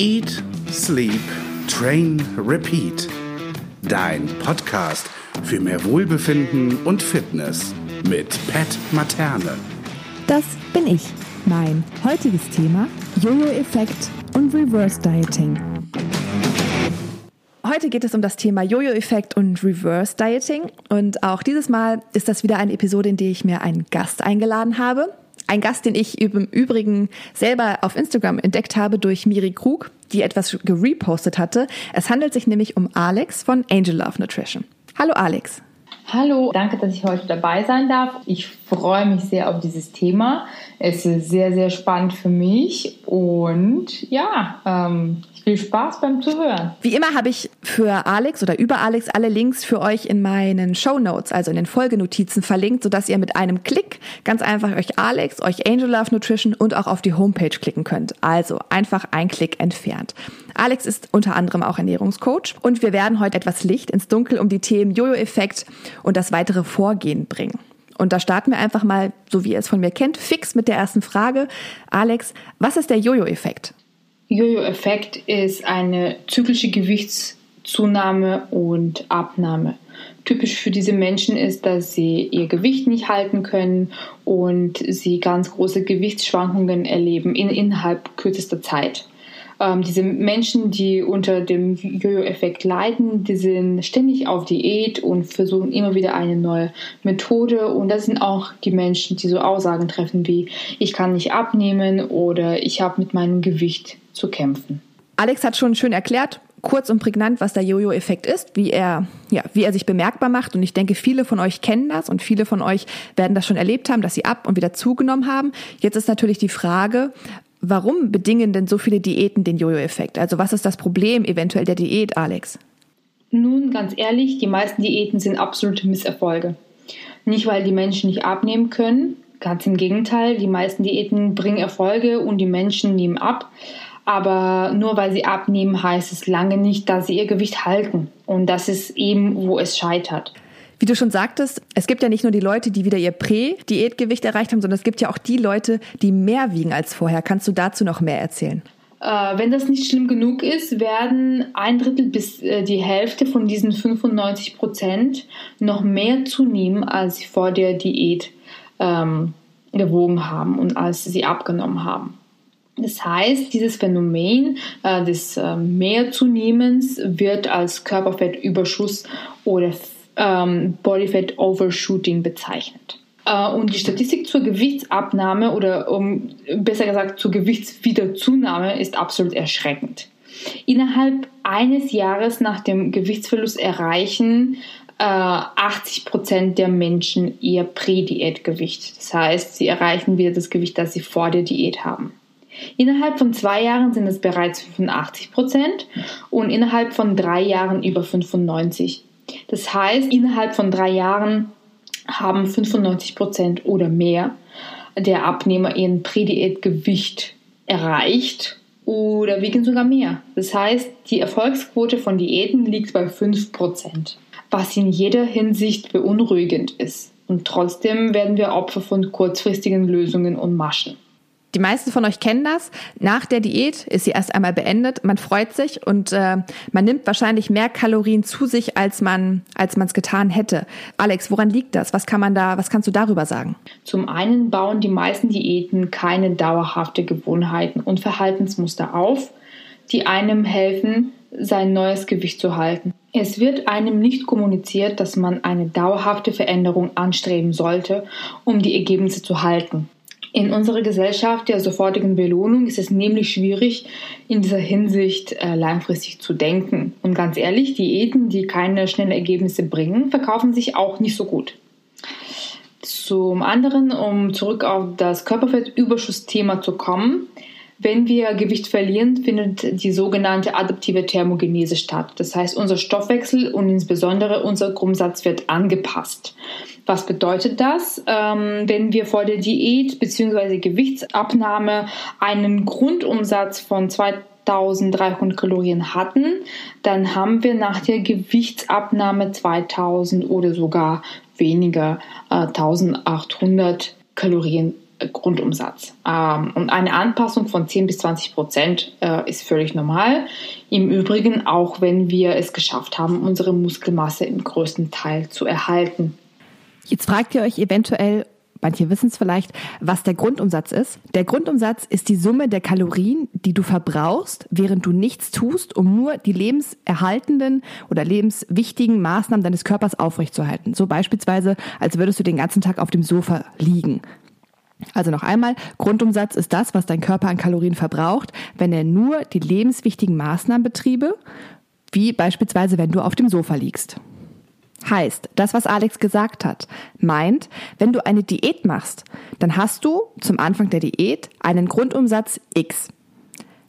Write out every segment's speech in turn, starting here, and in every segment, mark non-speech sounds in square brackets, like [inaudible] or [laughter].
Eat, Sleep, Train, Repeat. Dein Podcast für mehr Wohlbefinden und Fitness mit Pat Materne. Das bin ich. Mein heutiges Thema Jojo-Effekt und Reverse Dieting. Heute geht es um das Thema Jojo-Effekt und Reverse Dieting. Und auch dieses Mal ist das wieder eine Episode, in der ich mir einen Gast eingeladen habe. Ein Gast, den ich im Übrigen selber auf Instagram entdeckt habe durch Miri Krug, die etwas gerepostet hatte. Es handelt sich nämlich um Alex von Angel Love Nutrition. Hallo Alex. Hallo, danke, dass ich heute dabei sein darf. Ich freue mich sehr auf dieses Thema. Es ist sehr, sehr spannend für mich und ja, ähm, viel Spaß beim Zuhören. Wie immer habe ich für Alex oder über Alex alle Links für euch in meinen Show Notes, also in den Folgenotizen verlinkt, sodass ihr mit einem Klick ganz einfach euch Alex, euch Angel Love Nutrition und auch auf die Homepage klicken könnt. Also einfach ein Klick entfernt. Alex ist unter anderem auch Ernährungscoach und wir werden heute etwas Licht ins Dunkel um die Themen Jojo-Effekt und das weitere Vorgehen bringen. Und da starten wir einfach mal, so wie ihr es von mir kennt, fix mit der ersten Frage. Alex, was ist der Jojo-Effekt? Jojo-Effekt ist eine zyklische Gewichtszunahme und Abnahme. Typisch für diese Menschen ist, dass sie ihr Gewicht nicht halten können und sie ganz große Gewichtsschwankungen erleben in, innerhalb kürzester Zeit. Ähm, diese Menschen, die unter dem Jojo-Effekt leiden, die sind ständig auf Diät und versuchen immer wieder eine neue Methode. Und das sind auch die Menschen, die so Aussagen treffen wie, ich kann nicht abnehmen oder ich habe mit meinem Gewicht zu kämpfen. Alex hat schon schön erklärt, kurz und prägnant, was der Jojo-Effekt ist, wie er, ja, wie er sich bemerkbar macht. Und ich denke, viele von euch kennen das und viele von euch werden das schon erlebt haben, dass sie ab und wieder zugenommen haben. Jetzt ist natürlich die Frage, Warum bedingen denn so viele Diäten den Jojo-Effekt? Also was ist das Problem eventuell der Diät, Alex? Nun, ganz ehrlich, die meisten Diäten sind absolute Misserfolge. Nicht, weil die Menschen nicht abnehmen können, ganz im Gegenteil, die meisten Diäten bringen Erfolge und die Menschen nehmen ab. Aber nur weil sie abnehmen, heißt es lange nicht, dass sie ihr Gewicht halten. Und das ist eben, wo es scheitert. Wie du schon sagtest, es gibt ja nicht nur die Leute, die wieder ihr Prä-Diätgewicht erreicht haben, sondern es gibt ja auch die Leute, die mehr wiegen als vorher. Kannst du dazu noch mehr erzählen? Äh, wenn das nicht schlimm genug ist, werden ein Drittel bis äh, die Hälfte von diesen 95 Prozent noch mehr zunehmen, als sie vor der Diät ähm, gewogen haben und als sie abgenommen haben. Das heißt, dieses Phänomen äh, des äh, Mehrzunehmens wird als Körperfettüberschuss oder ähm, Bodyfat Overshooting bezeichnet. Äh, und die Statistik zur Gewichtsabnahme oder um, besser gesagt zur Gewichtswiederzunahme ist absolut erschreckend. Innerhalb eines Jahres nach dem Gewichtsverlust erreichen äh, 80 Prozent der Menschen ihr Prädiätgewicht. Das heißt, sie erreichen wieder das Gewicht, das sie vor der Diät haben. Innerhalb von zwei Jahren sind es bereits 85 Prozent und innerhalb von drei Jahren über 95 das heißt, innerhalb von drei Jahren haben 95 Prozent oder mehr der Abnehmer ihren Prädiätgewicht erreicht oder wiegen sogar mehr. Das heißt, die Erfolgsquote von Diäten liegt bei 5 Prozent, was in jeder Hinsicht beunruhigend ist. Und trotzdem werden wir Opfer von kurzfristigen Lösungen und Maschen. Die meisten von euch kennen das. Nach der Diät ist sie erst einmal beendet. Man freut sich und äh, man nimmt wahrscheinlich mehr Kalorien zu sich, als man als man es getan hätte. Alex, woran liegt das? Was kann man da? Was kannst du darüber sagen? Zum einen bauen die meisten Diäten keine dauerhafte Gewohnheiten und Verhaltensmuster auf, die einem helfen, sein neues Gewicht zu halten. Es wird einem nicht kommuniziert, dass man eine dauerhafte Veränderung anstreben sollte, um die Ergebnisse zu halten. In unserer Gesellschaft der sofortigen Belohnung ist es nämlich schwierig, in dieser Hinsicht äh, langfristig zu denken. Und ganz ehrlich, Diäten, die keine schnellen Ergebnisse bringen, verkaufen sich auch nicht so gut. Zum anderen, um zurück auf das Körperfettüberschussthema zu kommen, wenn wir Gewicht verlieren, findet die sogenannte adaptive Thermogenese statt. Das heißt, unser Stoffwechsel und insbesondere unser Grundsatz wird angepasst. Was bedeutet das? Ähm, wenn wir vor der Diät bzw. Gewichtsabnahme einen Grundumsatz von 2300 Kalorien hatten, dann haben wir nach der Gewichtsabnahme 2000 oder sogar weniger äh, 1800 Kalorien Grundumsatz. Ähm, und eine Anpassung von 10 bis 20 Prozent äh, ist völlig normal. Im Übrigen auch, wenn wir es geschafft haben, unsere Muskelmasse im größten Teil zu erhalten. Jetzt fragt ihr euch eventuell, manche wissen es vielleicht, was der Grundumsatz ist. Der Grundumsatz ist die Summe der Kalorien, die du verbrauchst, während du nichts tust, um nur die lebenserhaltenden oder lebenswichtigen Maßnahmen deines Körpers aufrechtzuerhalten. So beispielsweise, als würdest du den ganzen Tag auf dem Sofa liegen. Also noch einmal, Grundumsatz ist das, was dein Körper an Kalorien verbraucht, wenn er nur die lebenswichtigen Maßnahmen betriebe, wie beispielsweise wenn du auf dem Sofa liegst. Heißt, das, was Alex gesagt hat, meint, wenn du eine Diät machst, dann hast du zum Anfang der Diät einen Grundumsatz X.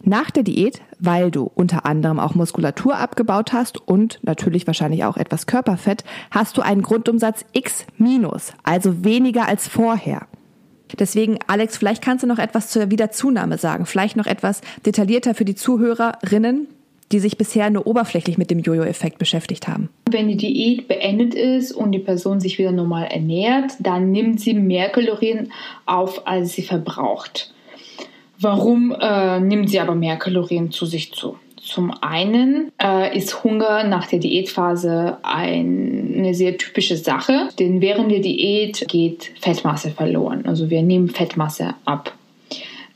Nach der Diät, weil du unter anderem auch Muskulatur abgebaut hast und natürlich wahrscheinlich auch etwas Körperfett, hast du einen Grundumsatz X minus, also weniger als vorher. Deswegen, Alex, vielleicht kannst du noch etwas zur Wiederzunahme sagen, vielleicht noch etwas detaillierter für die Zuhörerinnen, die sich bisher nur oberflächlich mit dem Jojo-Effekt beschäftigt haben. Wenn die Diät beendet ist und die Person sich wieder normal ernährt, dann nimmt sie mehr Kalorien auf, als sie verbraucht. Warum äh, nimmt sie aber mehr Kalorien zu sich zu? Zum einen äh, ist Hunger nach der Diätphase ein, eine sehr typische Sache, denn während der Diät geht Fettmasse verloren. Also wir nehmen Fettmasse ab.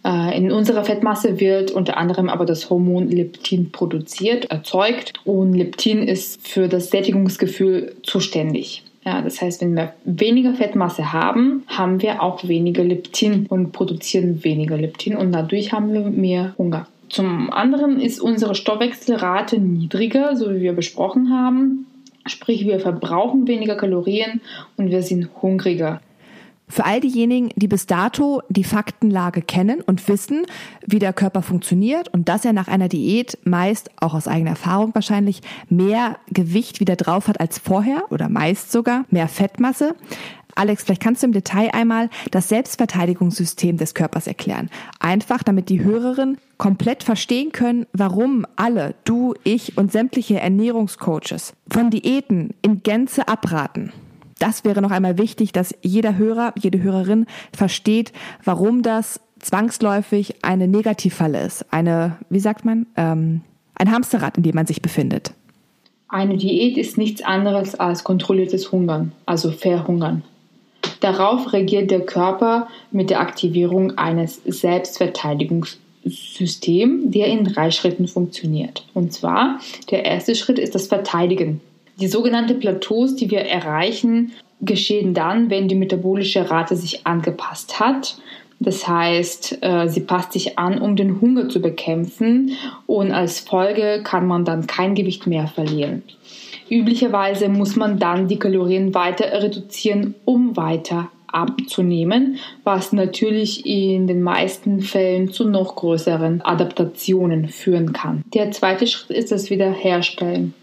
Äh, in unserer Fettmasse wird unter anderem aber das Hormon Leptin produziert, erzeugt und Leptin ist für das Sättigungsgefühl zuständig. Ja, das heißt, wenn wir weniger Fettmasse haben, haben wir auch weniger Leptin und produzieren weniger Leptin und dadurch haben wir mehr Hunger. Zum anderen ist unsere Stoffwechselrate niedriger, so wie wir besprochen haben. Sprich, wir verbrauchen weniger Kalorien und wir sind hungriger. Für all diejenigen, die bis dato die Faktenlage kennen und wissen, wie der Körper funktioniert und dass er nach einer Diät meist, auch aus eigener Erfahrung wahrscheinlich, mehr Gewicht wieder drauf hat als vorher oder meist sogar mehr Fettmasse. Alex, vielleicht kannst du im Detail einmal das Selbstverteidigungssystem des Körpers erklären. Einfach, damit die Hörerinnen komplett verstehen können, warum alle, du, ich und sämtliche Ernährungscoaches von Diäten in Gänze abraten das wäre noch einmal wichtig, dass jeder Hörer, jede Hörerin versteht, warum das zwangsläufig eine Negativfalle ist. Eine, wie sagt man, ähm, ein Hamsterrad, in dem man sich befindet. Eine Diät ist nichts anderes als kontrolliertes Hungern, also Verhungern. Darauf reagiert der Körper mit der Aktivierung eines Selbstverteidigungssystems, der in drei Schritten funktioniert. Und zwar, der erste Schritt ist das Verteidigen. Die sogenannten Plateaus, die wir erreichen, geschehen dann, wenn die metabolische Rate sich angepasst hat. Das heißt, äh, sie passt sich an, um den Hunger zu bekämpfen und als Folge kann man dann kein Gewicht mehr verlieren. Üblicherweise muss man dann die Kalorien weiter reduzieren, um weiter abzunehmen, was natürlich in den meisten Fällen zu noch größeren Adaptationen führen kann. Der zweite Schritt ist das Wiederherstellen.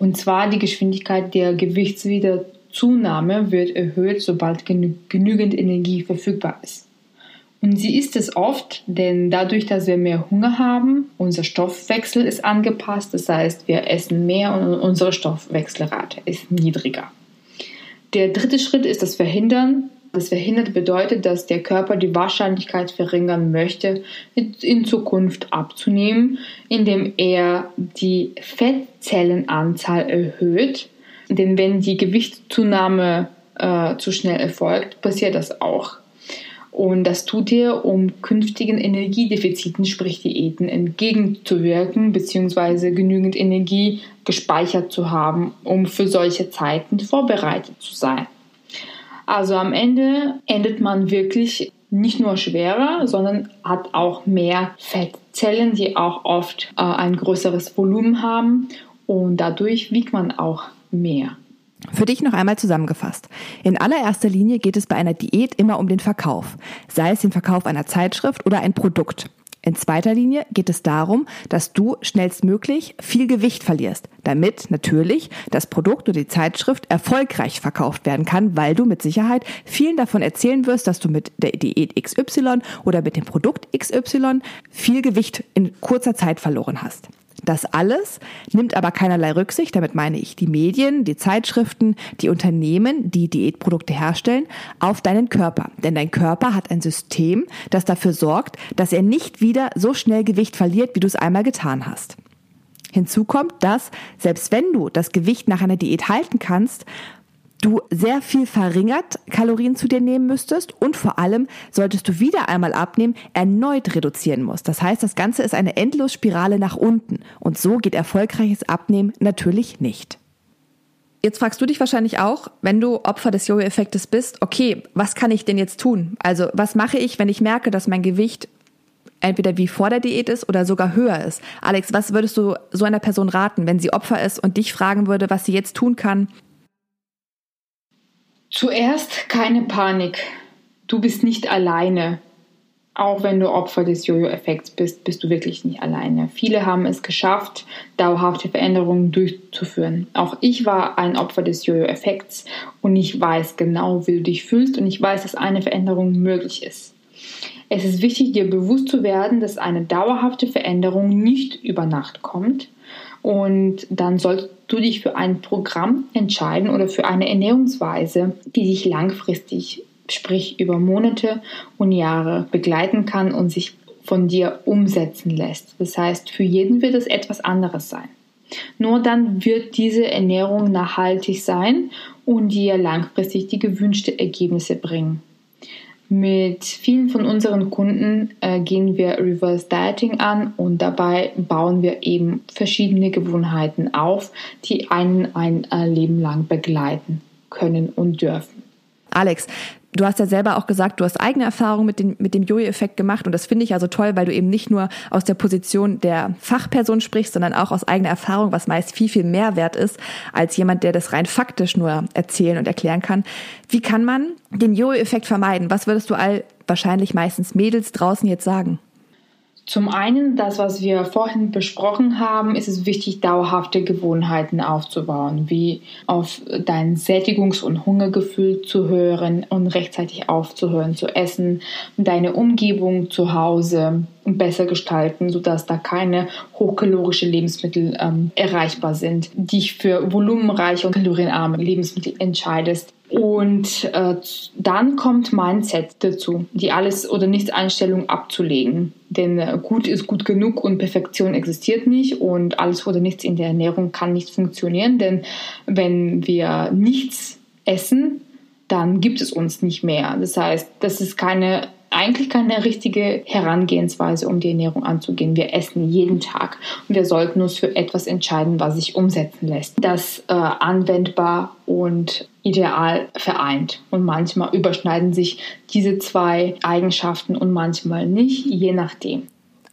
Und zwar die Geschwindigkeit der Gewichtswiederzunahme wird erhöht, sobald genü genügend Energie verfügbar ist. Und sie ist es oft, denn dadurch, dass wir mehr Hunger haben, unser Stoffwechsel ist angepasst, das heißt, wir essen mehr und unsere Stoffwechselrate ist niedriger. Der dritte Schritt ist das Verhindern das verhindert bedeutet, dass der Körper die Wahrscheinlichkeit verringern möchte, in Zukunft abzunehmen, indem er die Fettzellenanzahl erhöht. Denn wenn die Gewichtszunahme äh, zu schnell erfolgt, passiert das auch. Und das tut er, um künftigen Energiedefiziten, sprich Diäten, entgegenzuwirken, beziehungsweise genügend Energie gespeichert zu haben, um für solche Zeiten vorbereitet zu sein. Also am Ende endet man wirklich nicht nur schwerer, sondern hat auch mehr Fettzellen, die auch oft äh, ein größeres Volumen haben und dadurch wiegt man auch mehr. Für dich noch einmal zusammengefasst. In allererster Linie geht es bei einer Diät immer um den Verkauf, sei es den Verkauf einer Zeitschrift oder ein Produkt. In zweiter Linie geht es darum, dass du schnellstmöglich viel Gewicht verlierst, damit natürlich das Produkt oder die Zeitschrift erfolgreich verkauft werden kann, weil du mit Sicherheit vielen davon erzählen wirst, dass du mit der Diät XY oder mit dem Produkt XY viel Gewicht in kurzer Zeit verloren hast. Das alles nimmt aber keinerlei Rücksicht, damit meine ich die Medien, die Zeitschriften, die Unternehmen, die Diätprodukte herstellen, auf deinen Körper. Denn dein Körper hat ein System, das dafür sorgt, dass er nicht wieder so schnell Gewicht verliert, wie du es einmal getan hast. Hinzu kommt, dass selbst wenn du das Gewicht nach einer Diät halten kannst, du sehr viel verringert Kalorien zu dir nehmen müsstest und vor allem solltest du wieder einmal abnehmen, erneut reduzieren musst. Das heißt, das Ganze ist eine Endlosspirale nach unten und so geht erfolgreiches Abnehmen natürlich nicht. Jetzt fragst du dich wahrscheinlich auch, wenn du Opfer des Jojo-Effektes bist, okay, was kann ich denn jetzt tun? Also was mache ich, wenn ich merke, dass mein Gewicht entweder wie vor der Diät ist oder sogar höher ist? Alex, was würdest du so einer Person raten, wenn sie Opfer ist und dich fragen würde, was sie jetzt tun kann, Zuerst keine Panik. Du bist nicht alleine. Auch wenn du Opfer des Jojo-Effekts bist, bist du wirklich nicht alleine. Viele haben es geschafft, dauerhafte Veränderungen durchzuführen. Auch ich war ein Opfer des Jojo-Effekts und ich weiß genau, wie du dich fühlst und ich weiß, dass eine Veränderung möglich ist. Es ist wichtig, dir bewusst zu werden, dass eine dauerhafte Veränderung nicht über Nacht kommt und dann sollst du dich für ein Programm entscheiden oder für eine Ernährungsweise, die dich langfristig, sprich über Monate und Jahre begleiten kann und sich von dir umsetzen lässt. Das heißt, für jeden wird es etwas anderes sein. Nur dann wird diese Ernährung nachhaltig sein und dir langfristig die gewünschten Ergebnisse bringen. Mit vielen von unseren Kunden äh, gehen wir Reverse Dieting an und dabei bauen wir eben verschiedene Gewohnheiten auf, die einen ein äh, Leben lang begleiten können und dürfen. Alex, Du hast ja selber auch gesagt, du hast eigene Erfahrungen mit, dem mit dem Jojo-Effekt gemacht und das finde ich also toll, weil du eben nicht nur aus der Position der Fachperson sprichst, sondern auch aus eigener Erfahrung, was meist viel, viel mehr wert ist, als jemand, der das rein faktisch nur erzählen und erklären kann. Wie kann man den Jojo-Effekt vermeiden? Was würdest du all wahrscheinlich meistens Mädels draußen jetzt sagen? Zum einen, das, was wir vorhin besprochen haben, ist es wichtig, dauerhafte Gewohnheiten aufzubauen, wie auf dein Sättigungs- und Hungergefühl zu hören und rechtzeitig aufzuhören zu essen, deine Umgebung zu Hause besser gestalten, sodass da keine hochkalorische Lebensmittel ähm, erreichbar sind, dich für volumenreiche und kalorienarme Lebensmittel entscheidest. Und äh, dann kommt Mindset dazu, die alles oder nichts Einstellung abzulegen. Denn äh, gut ist gut genug und Perfektion existiert nicht und alles oder nichts in der Ernährung kann nicht funktionieren. Denn wenn wir nichts essen, dann gibt es uns nicht mehr. Das heißt, das ist keine eigentlich keine richtige Herangehensweise, um die Ernährung anzugehen. Wir essen jeden Tag und wir sollten uns für etwas entscheiden, was sich umsetzen lässt. Das äh, anwendbar und ideal vereint. Und manchmal überschneiden sich diese zwei Eigenschaften und manchmal nicht, je nachdem.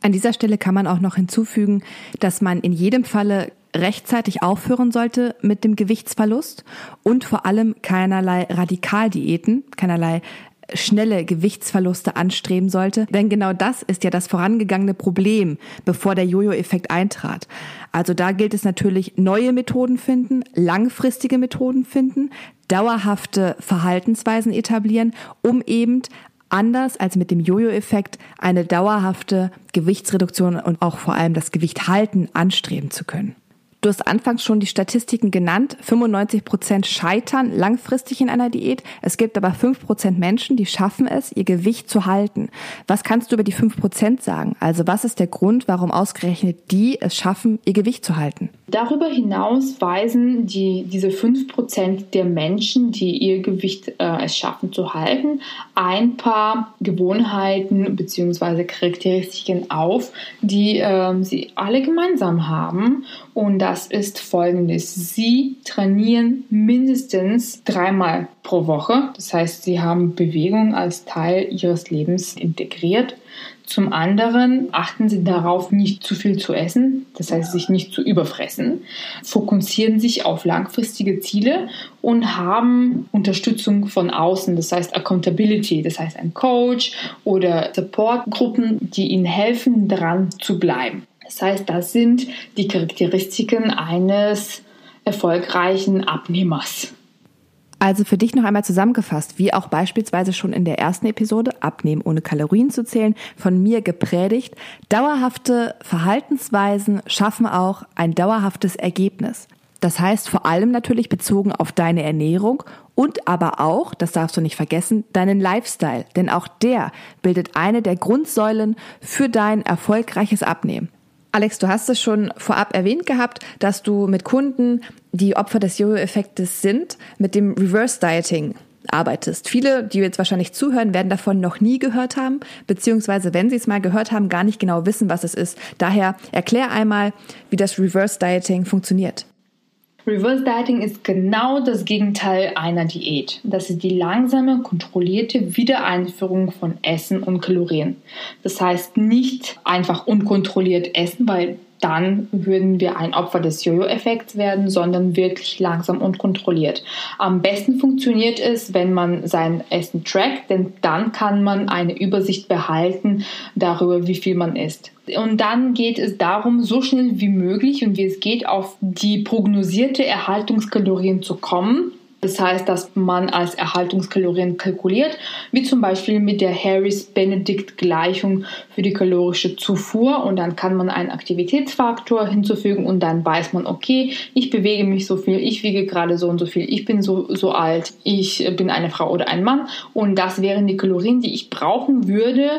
An dieser Stelle kann man auch noch hinzufügen, dass man in jedem Falle rechtzeitig aufhören sollte mit dem Gewichtsverlust und vor allem keinerlei Radikaldiäten, keinerlei schnelle Gewichtsverluste anstreben sollte. Denn genau das ist ja das vorangegangene Problem, bevor der Jojo-Effekt eintrat. Also da gilt es natürlich, neue Methoden finden, langfristige Methoden finden, dauerhafte Verhaltensweisen etablieren, um eben anders als mit dem Jojo-Effekt eine dauerhafte Gewichtsreduktion und auch vor allem das Gewicht halten anstreben zu können. Du hast anfangs schon die Statistiken genannt. 95 Prozent scheitern langfristig in einer Diät. Es gibt aber 5 Prozent Menschen, die schaffen es, ihr Gewicht zu halten. Was kannst du über die 5 Prozent sagen? Also was ist der Grund, warum ausgerechnet die es schaffen, ihr Gewicht zu halten? Darüber hinaus weisen die, diese 5 Prozent der Menschen, die ihr Gewicht äh, es schaffen zu halten, ein paar Gewohnheiten bzw. Charakteristiken auf, die äh, sie alle gemeinsam haben und das ist folgendes. Sie trainieren mindestens dreimal pro Woche. Das heißt, sie haben Bewegung als Teil ihres Lebens integriert. Zum anderen achten sie darauf, nicht zu viel zu essen, das heißt, sich nicht zu überfressen, fokussieren sich auf langfristige Ziele und haben Unterstützung von außen, das heißt Accountability, das heißt ein Coach oder Supportgruppen, die ihnen helfen, dran zu bleiben. Das heißt, das sind die Charakteristiken eines erfolgreichen Abnehmers. Also für dich noch einmal zusammengefasst, wie auch beispielsweise schon in der ersten Episode, Abnehmen ohne Kalorien zu zählen, von mir gepredigt, dauerhafte Verhaltensweisen schaffen auch ein dauerhaftes Ergebnis. Das heißt vor allem natürlich bezogen auf deine Ernährung und aber auch, das darfst du nicht vergessen, deinen Lifestyle, denn auch der bildet eine der Grundsäulen für dein erfolgreiches Abnehmen. Alex, du hast es schon vorab erwähnt gehabt, dass du mit Kunden, die Opfer des Jojo-Effektes sind, mit dem Reverse Dieting arbeitest. Viele, die jetzt wahrscheinlich zuhören, werden davon noch nie gehört haben, beziehungsweise wenn sie es mal gehört haben, gar nicht genau wissen, was es ist. Daher erklär einmal, wie das Reverse Dieting funktioniert. Reverse Dieting ist genau das Gegenteil einer Diät. Das ist die langsame, kontrollierte Wiedereinführung von Essen und Kalorien. Das heißt nicht einfach unkontrolliert essen, weil dann würden wir ein Opfer des Jojo-Effekts werden, sondern wirklich langsam und kontrolliert. Am besten funktioniert es, wenn man sein Essen trackt, denn dann kann man eine Übersicht behalten darüber, wie viel man isst. Und dann geht es darum, so schnell wie möglich und wie es geht, auf die prognosierte Erhaltungskalorien zu kommen das heißt, dass man als Erhaltungskalorien kalkuliert, wie zum Beispiel mit der Harris-Benedict-Gleichung für die kalorische Zufuhr. Und dann kann man einen Aktivitätsfaktor hinzufügen und dann weiß man, okay, ich bewege mich so viel, ich wiege gerade so und so viel, ich bin so, so alt, ich bin eine Frau oder ein Mann. Und das wären die Kalorien, die ich brauchen würde,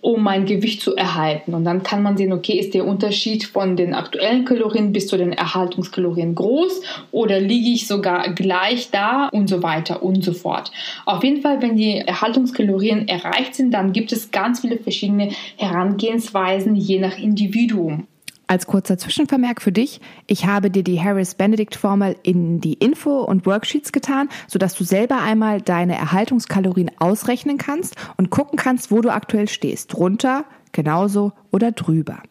um mein Gewicht zu erhalten. Und dann kann man sehen, okay, ist der Unterschied von den aktuellen Kalorien bis zu den Erhaltungskalorien groß oder liege ich sogar gleich da und so weiter und so fort. Auf jeden Fall, wenn die Erhaltungskalorien erreicht sind, dann gibt es ganz viele verschiedene Herangehensweisen je nach Individuum. Als kurzer Zwischenvermerk für dich, ich habe dir die Harris-Benedict-Formel in die Info- und Worksheets getan, sodass du selber einmal deine Erhaltungskalorien ausrechnen kannst und gucken kannst, wo du aktuell stehst. Drunter, genauso oder drüber.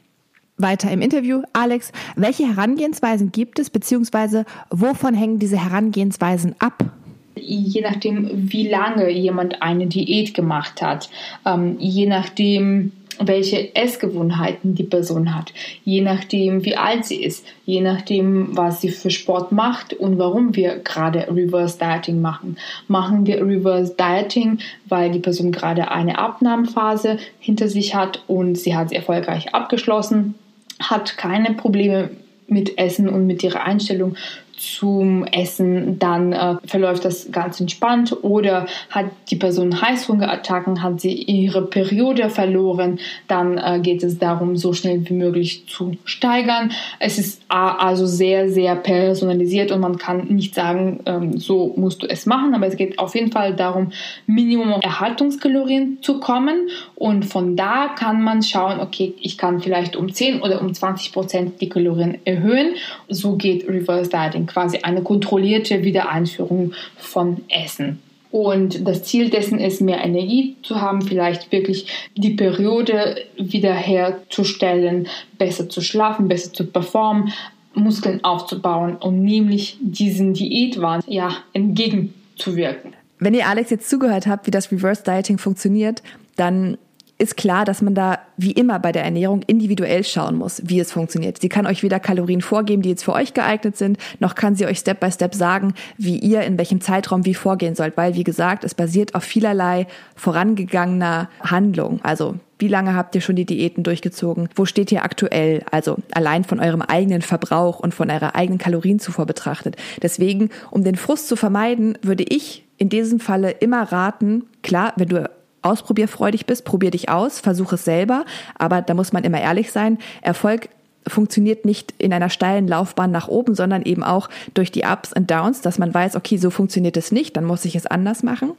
Weiter im Interview, Alex, welche Herangehensweisen gibt es, beziehungsweise wovon hängen diese Herangehensweisen ab? Je nachdem, wie lange jemand eine Diät gemacht hat, ähm, je nachdem, welche Essgewohnheiten die Person hat, je nachdem, wie alt sie ist, je nachdem, was sie für Sport macht und warum wir gerade Reverse Dieting machen. Machen wir Reverse Dieting, weil die Person gerade eine Abnahmephase hinter sich hat und sie hat sie erfolgreich abgeschlossen, hat keine Probleme mit Essen und mit ihrer Einstellung zum Essen, dann äh, verläuft das ganz entspannt oder hat die Person Heißhungerattacken, hat sie ihre Periode verloren, dann äh, geht es darum, so schnell wie möglich zu steigern. Es ist also sehr, sehr personalisiert und man kann nicht sagen, ähm, so musst du es machen, aber es geht auf jeden Fall darum, Minimum Erhaltungskalorien zu kommen und von da kann man schauen, okay, ich kann vielleicht um 10 oder um 20 Prozent die Kalorien erhöhen. So geht Reverse Dieting quasi eine kontrollierte Wiedereinführung von Essen. Und das Ziel dessen ist, mehr Energie zu haben, vielleicht wirklich die Periode wiederherzustellen, besser zu schlafen, besser zu performen, Muskeln aufzubauen und nämlich diesen Diätwahn ja, entgegenzuwirken. Wenn ihr Alex jetzt zugehört habt, wie das Reverse Dieting funktioniert, dann ist klar, dass man da wie immer bei der Ernährung individuell schauen muss, wie es funktioniert. Sie kann euch weder Kalorien vorgeben, die jetzt für euch geeignet sind, noch kann sie euch Step by Step sagen, wie ihr in welchem Zeitraum wie vorgehen sollt, weil wie gesagt, es basiert auf vielerlei vorangegangener Handlung. Also wie lange habt ihr schon die Diäten durchgezogen? Wo steht ihr aktuell? Also allein von eurem eigenen Verbrauch und von eurer eigenen Kalorienzufuhr betrachtet. Deswegen, um den Frust zu vermeiden, würde ich in diesem Falle immer raten, klar, wenn du ausprobierfreudig bist, probier dich aus, versuch es selber, aber da muss man immer ehrlich sein, Erfolg funktioniert nicht in einer steilen Laufbahn nach oben, sondern eben auch durch die Ups und Downs, dass man weiß, okay, so funktioniert es nicht, dann muss ich es anders machen.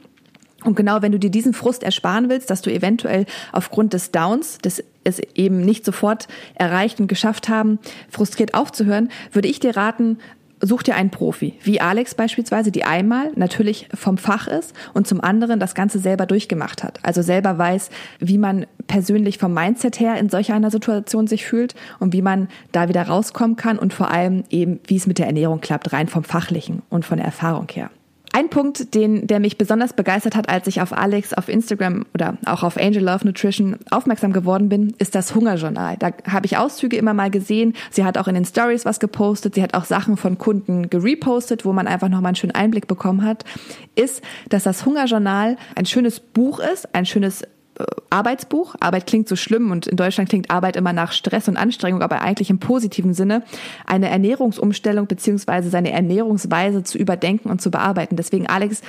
Und genau wenn du dir diesen Frust ersparen willst, dass du eventuell aufgrund des Downs, des es eben nicht sofort erreicht und geschafft haben, frustriert aufzuhören, würde ich dir raten, such dir einen Profi, wie Alex beispielsweise, die einmal natürlich vom Fach ist und zum anderen das Ganze selber durchgemacht hat. Also selber weiß, wie man persönlich vom Mindset her in solch einer Situation sich fühlt und wie man da wieder rauskommen kann und vor allem eben, wie es mit der Ernährung klappt, rein vom Fachlichen und von der Erfahrung her. Ein Punkt, den, der mich besonders begeistert hat, als ich auf Alex auf Instagram oder auch auf Angel Love Nutrition aufmerksam geworden bin, ist das Hungerjournal. Da habe ich Auszüge immer mal gesehen. Sie hat auch in den Stories was gepostet. Sie hat auch Sachen von Kunden gerepostet, wo man einfach nochmal einen schönen Einblick bekommen hat. Ist, dass das Hungerjournal ein schönes Buch ist, ein schönes Arbeitsbuch. Arbeit klingt so schlimm und in Deutschland klingt Arbeit immer nach Stress und Anstrengung, aber eigentlich im positiven Sinne eine Ernährungsumstellung beziehungsweise seine Ernährungsweise zu überdenken und zu bearbeiten. Deswegen, Alex,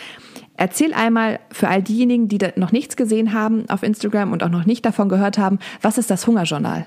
erzähl einmal für all diejenigen, die noch nichts gesehen haben auf Instagram und auch noch nicht davon gehört haben, was ist das Hungerjournal?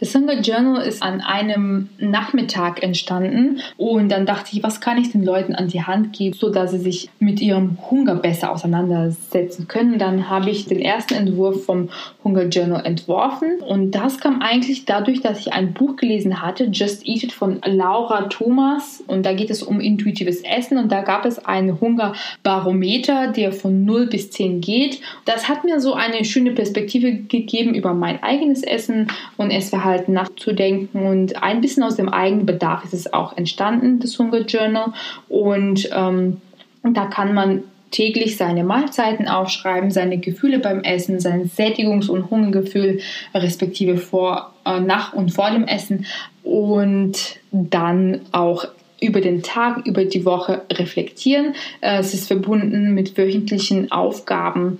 Das Hunger Journal ist an einem Nachmittag entstanden und dann dachte ich, was kann ich den Leuten an die Hand geben, so dass sie sich mit ihrem Hunger besser auseinandersetzen können. Dann habe ich den ersten Entwurf vom Hunger Journal entworfen und das kam eigentlich dadurch, dass ich ein Buch gelesen hatte, Just Eat It von Laura Thomas und da geht es um intuitives Essen und da gab es einen Hungerbarometer, der von 0 bis 10 geht. Das hat mir so eine schöne Perspektive gegeben über mein eigenes Essen und Essverhalten Essverhalten nachzudenken und ein bisschen aus dem eigenen Bedarf ist es auch entstanden, das Hunger Journal. Und ähm, da kann man täglich seine Mahlzeiten aufschreiben, seine Gefühle beim Essen, sein Sättigungs- und Hungergefühl, respektive vor, äh, nach und vor dem Essen und dann auch über den Tag, über die Woche reflektieren. Äh, es ist verbunden mit wöchentlichen Aufgaben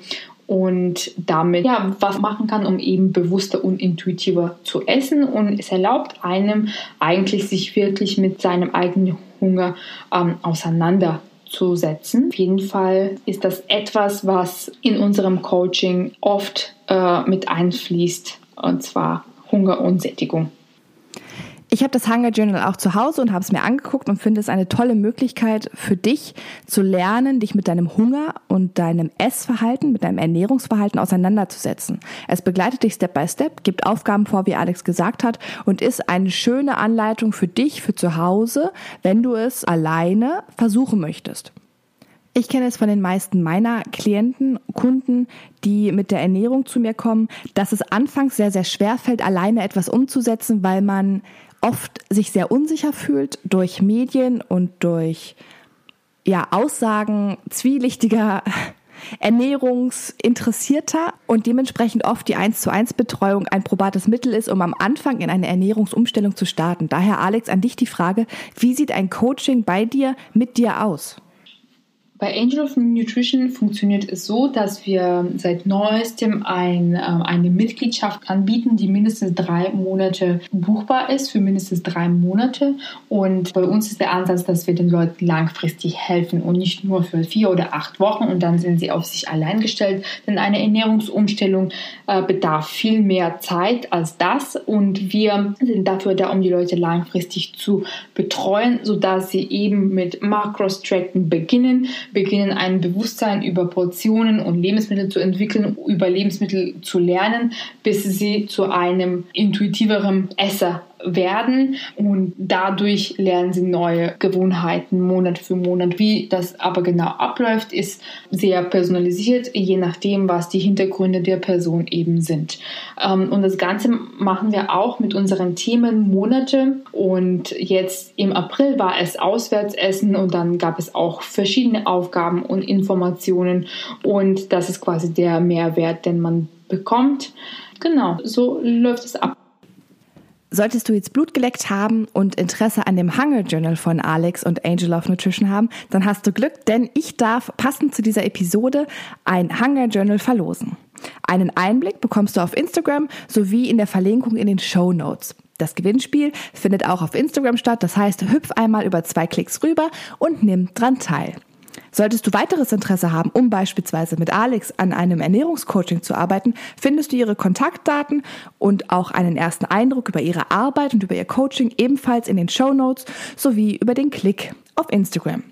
und damit ja was machen kann, um eben bewusster und intuitiver zu essen und es erlaubt einem eigentlich sich wirklich mit seinem eigenen Hunger ähm, auseinanderzusetzen. Auf jeden Fall ist das etwas, was in unserem Coaching oft äh, mit einfließt und zwar Hunger und Sättigung. Ich habe das Hunger Journal auch zu Hause und habe es mir angeguckt und finde es eine tolle Möglichkeit für dich zu lernen, dich mit deinem Hunger und deinem Essverhalten, mit deinem Ernährungsverhalten auseinanderzusetzen. Es begleitet dich Step by Step, gibt Aufgaben vor, wie Alex gesagt hat, und ist eine schöne Anleitung für dich, für zu Hause, wenn du es alleine versuchen möchtest. Ich kenne es von den meisten meiner Klienten, Kunden, die mit der Ernährung zu mir kommen, dass es anfangs sehr, sehr schwer fällt, alleine etwas umzusetzen, weil man oft sich sehr unsicher fühlt durch Medien und durch ja, Aussagen zwielichtiger [laughs] Ernährungsinteressierter und dementsprechend oft die 1 zu 1 Betreuung ein probates Mittel ist, um am Anfang in eine Ernährungsumstellung zu starten. Daher Alex an dich die Frage, wie sieht ein Coaching bei dir mit dir aus? Bei Angel of Nutrition funktioniert es so, dass wir seit neuestem ein, äh, eine Mitgliedschaft anbieten, die mindestens drei Monate buchbar ist, für mindestens drei Monate. Und bei uns ist der Ansatz, dass wir den Leuten langfristig helfen und nicht nur für vier oder acht Wochen und dann sind sie auf sich allein gestellt. Denn eine Ernährungsumstellung äh, bedarf viel mehr Zeit als das und wir sind dafür da, um die Leute langfristig zu betreuen, sodass sie eben mit Macros-Tracken beginnen beginnen ein Bewusstsein über Portionen und Lebensmittel zu entwickeln, über Lebensmittel zu lernen, bis sie zu einem intuitiveren Esser werden und dadurch lernen sie neue Gewohnheiten Monat für Monat. Wie das aber genau abläuft, ist sehr personalisiert, je nachdem, was die Hintergründe der Person eben sind. Ähm, und das Ganze machen wir auch mit unseren Themen Monate und jetzt im April war es Auswärtsessen und dann gab es auch verschiedene Aufgaben und Informationen und das ist quasi der Mehrwert, den man bekommt. Genau, so läuft es ab. Solltest du jetzt Blut geleckt haben und Interesse an dem Hunger Journal von Alex und Angel of Nutrition haben, dann hast du Glück, denn ich darf passend zu dieser Episode ein Hunger Journal verlosen. Einen Einblick bekommst du auf Instagram sowie in der Verlinkung in den Show Notes. Das Gewinnspiel findet auch auf Instagram statt, das heißt, hüpf einmal über zwei Klicks rüber und nimm dran teil. Solltest du weiteres Interesse haben, um beispielsweise mit Alex an einem Ernährungscoaching zu arbeiten, findest du ihre Kontaktdaten und auch einen ersten Eindruck über ihre Arbeit und über ihr Coaching ebenfalls in den Show Notes sowie über den Klick auf Instagram.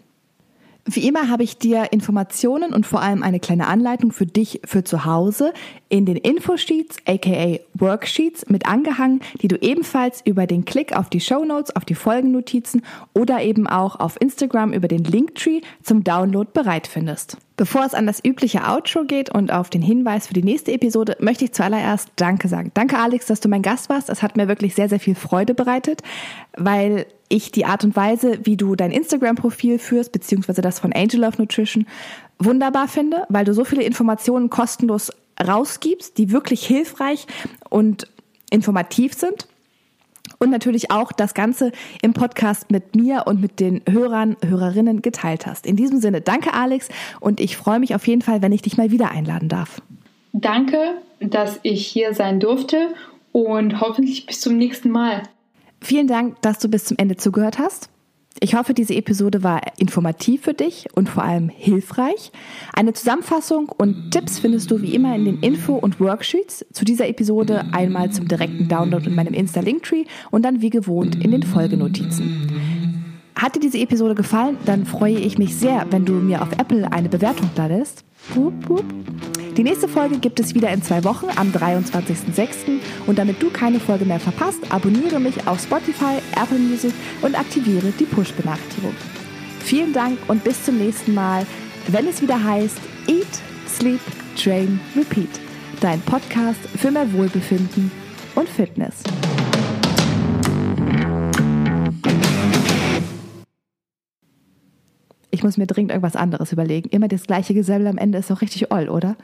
Wie immer habe ich dir Informationen und vor allem eine kleine Anleitung für dich für zu Hause in den Infosheets, aka Worksheets, mit angehangen, die du ebenfalls über den Klick auf die Show Notes, auf die Folgennotizen oder eben auch auf Instagram über den Linktree zum Download bereit findest. Bevor es an das übliche Outro geht und auf den Hinweis für die nächste Episode, möchte ich zuallererst Danke sagen. Danke, Alex, dass du mein Gast warst. Es hat mir wirklich sehr, sehr viel Freude bereitet, weil ich die Art und Weise, wie du dein Instagram-Profil führst, beziehungsweise das von Angel of Nutrition, wunderbar finde, weil du so viele Informationen kostenlos rausgibst, die wirklich hilfreich und informativ sind. Und natürlich auch das Ganze im Podcast mit mir und mit den Hörern, Hörerinnen geteilt hast. In diesem Sinne, danke Alex und ich freue mich auf jeden Fall, wenn ich dich mal wieder einladen darf. Danke, dass ich hier sein durfte und hoffentlich bis zum nächsten Mal. Vielen Dank, dass du bis zum Ende zugehört hast. Ich hoffe, diese Episode war informativ für dich und vor allem hilfreich. Eine Zusammenfassung und Tipps findest du wie immer in den Info- und Worksheets zu dieser Episode einmal zum direkten Download in meinem Insta-Linktree und dann wie gewohnt in den Folgenotizen. Hat dir diese Episode gefallen, dann freue ich mich sehr, wenn du mir auf Apple eine Bewertung da lässt. Die nächste Folge gibt es wieder in zwei Wochen am 23.06. Und damit du keine Folge mehr verpasst, abonniere mich auf Spotify, Apple Music und aktiviere die Push-Benachrichtigung. Vielen Dank und bis zum nächsten Mal, wenn es wieder heißt Eat, Sleep, Train, Repeat. Dein Podcast für mehr Wohlbefinden und Fitness. Ich muss mir dringend irgendwas anderes überlegen. Immer das gleiche Gesell am Ende ist doch richtig oll, oder?